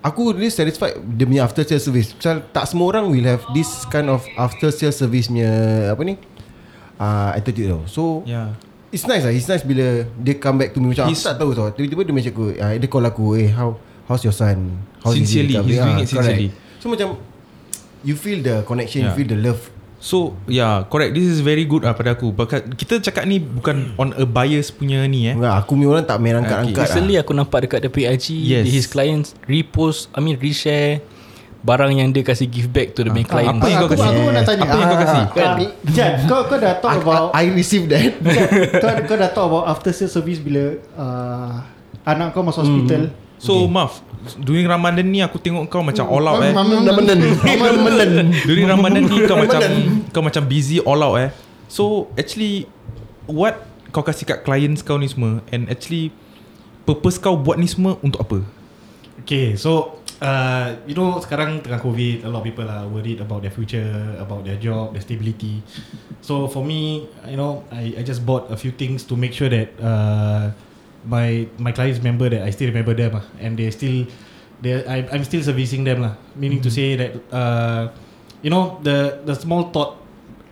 Aku really satisfied Dia punya after sales service. Macam tak semua orang Will have this kind of After sales service punya Apa ni uh, Attitude tau. So yeah. It's nice lah. It's nice bila Dia come back to me. Macam He's- aku tak tahu tau. Tiba-tiba dia macam aku uh, Dia call aku Eh how How's your son? How's Sincerely, recovering?" he's doing Ah, it sincerely. So macam You feel the connection Yeah. You feel the love So yeah correct This is very good lah pada aku Bakat, Kita cakap ni bukan on a bias punya ni eh Enggak, Aku punya orang tak main angkat-angkat Recently lah. aku nampak dekat dia PIG Yes. His clients repost I mean reshare Barang yang dia kasih give back to the main client Apa yang kau aku, kasi? aku pun nak tanya. Apa yang kau kasi? Kan? Jad, kau kau dah talk I, about I, I received that kau, kau dah talk about after sales service bila uh, anak kau masuk hospital. So Muff During Ramadan ni aku tengok kau macam all out eh. Ramadan Ramadan During Ramadan ni kau macam Kau macam busy all out eh. So actually What kau kasih kat clients kau ni semua? And actually Purpose kau buat ni semua Untuk apa? Okay, so uh, you know sekarang tengah COVID, a lot of people are worried about their future, about their job, their stability. So for me, you know, I, I just bought a few things to make sure that uh, my my clients remember that I still remember them, ah, and they still they I, I'm still servicing them, lah. Meaning to say that uh, you know the the small thought,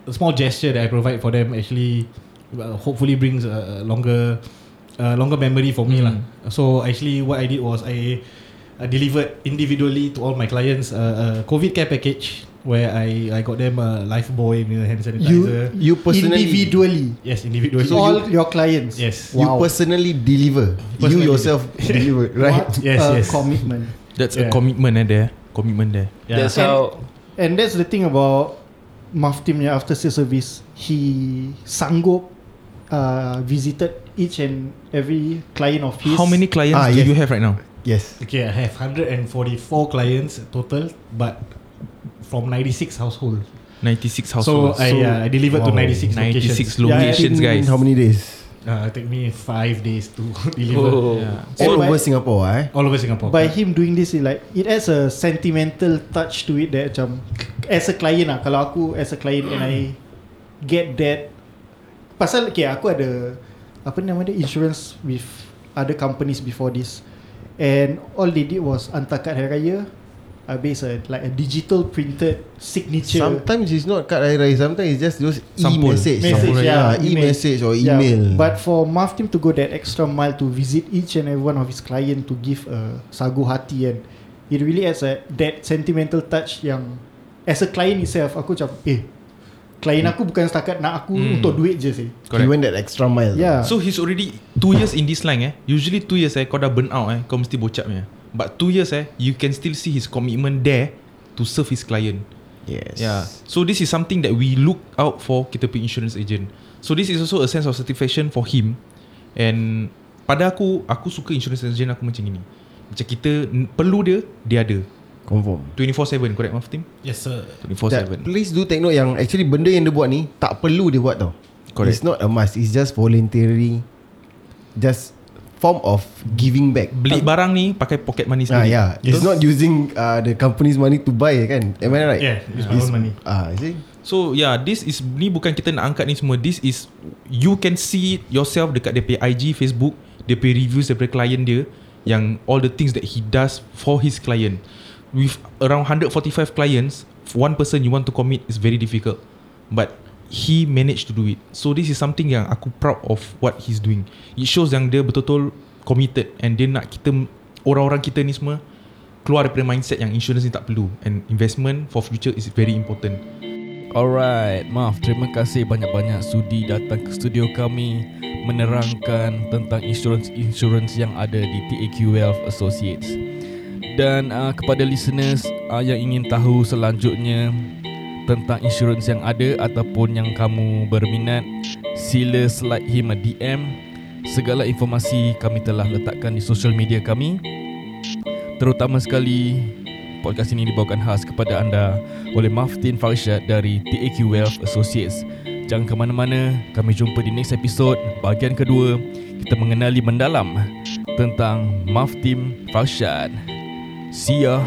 the small gesture that I provide for them actually uh, hopefully brings a, a longer uh, longer memory for me lah. So actually what I did was I uh, delivered individually to all my clients uh, a COVID care package where I I got them a life boy with a hand You sanitizer. You you personally individually yes, individually. so all your clients. yes. Wow. You personally deliver You yourself deliver Right What Yes, a yes. commitment. That's a commitment eh there Commitment there Yeah. That's how And that's the thing about Maftim punya after sales service He sanggup uh, visited each and every client of his. How many clients Ah, do yes. you have right now? Yes. Okay, I have 144 clients total, but from 96 household. 96 So households. I uh, I delivered to wow. 96 96 locations. locations, In guys. How many days? Uh, it took me five days to deliver Oh. Yeah. All So over by- Singapore, eh? all over Singapore. By him doing this it like It adds a sentimental touch to it That macam As a client lah Kalau aku as a client And I Get that Pasal okay aku ada Apa nama dia Insurance with Other companies before this And all they did was Hantar kad Hari Raya Habis a, like a digital printed signature Sometimes it's not card raya. Sometimes it's just those Sampul. e-message. Message, yeah, email. e-message or Yeah, email. But for Maftim to go that extra mile to visit each and every one of his client to give a sagu hati and it really adds a that sentimental touch yang as a client itself aku macam eh klien aku bukan setakat nak aku Hmm. untuk duit je sih. he Correct. went that extra mile. Yeah. So he's already 2 years in this line eh. Usually 2 years eh kau dah burn out eh, kau mesti bocap punya. But 2 years eh, you can still see his commitment there to serve his client. Yes. Yeah. So this is something that we look out for kita punya insurance agent. So this is also a sense of satisfaction for him. And pada aku, aku suka insurance agent aku macam ini. Macam kita n- perlu dia, dia ada. Confirm. 24/7 correct Maf Tim? yes sir. 24/7. That, please do take note yang actually benda yang dia buat ni tak perlu dia buat tau. Correct. It's not a must. It's just voluntary. Just form of giving back. Beli barang ni pakai pocket money Ah, sendiri. yeah. It's not using uh, the company's money to buy kan. Am I right? Yeah, it's my own money. Ah, you see? So yeah, this is ni bukan kita nak angkat ni semua. This is you can see it yourself dekat dia punya IG, Facebook, dia punya reviews daripada client dia yang all the things that he does for his client. With around 145 clients, one person you want to commit is very difficult. But he managed to do it. So this is something yang aku proud of what he's doing. It shows yang dia betul-betul committed and dia nak kita orang-orang kita ni semua keluar daripada mindset yang insurance ni tak perlu and investment for future is very important. Alright, maaf terima kasih banyak-banyak sudi datang ke studio kami menerangkan tentang insurans-insurans yang ada di TAQ Wealth Associates. Dan uh, kepada listeners uh, yang ingin tahu selanjutnya tentang insurans yang ada ataupun yang kamu berminat, sila slide him a DM. Segala informasi kami telah letakkan di social media kami. Terutama sekali podcast ini dibawakan khas kepada anda oleh Maftin Farshad dari TAQ Wealth Associates. Jangan ke mana-mana, kami jumpa di next episode bahagian kedua kita mengenali mendalam tentang Maftin Farshad. See ya.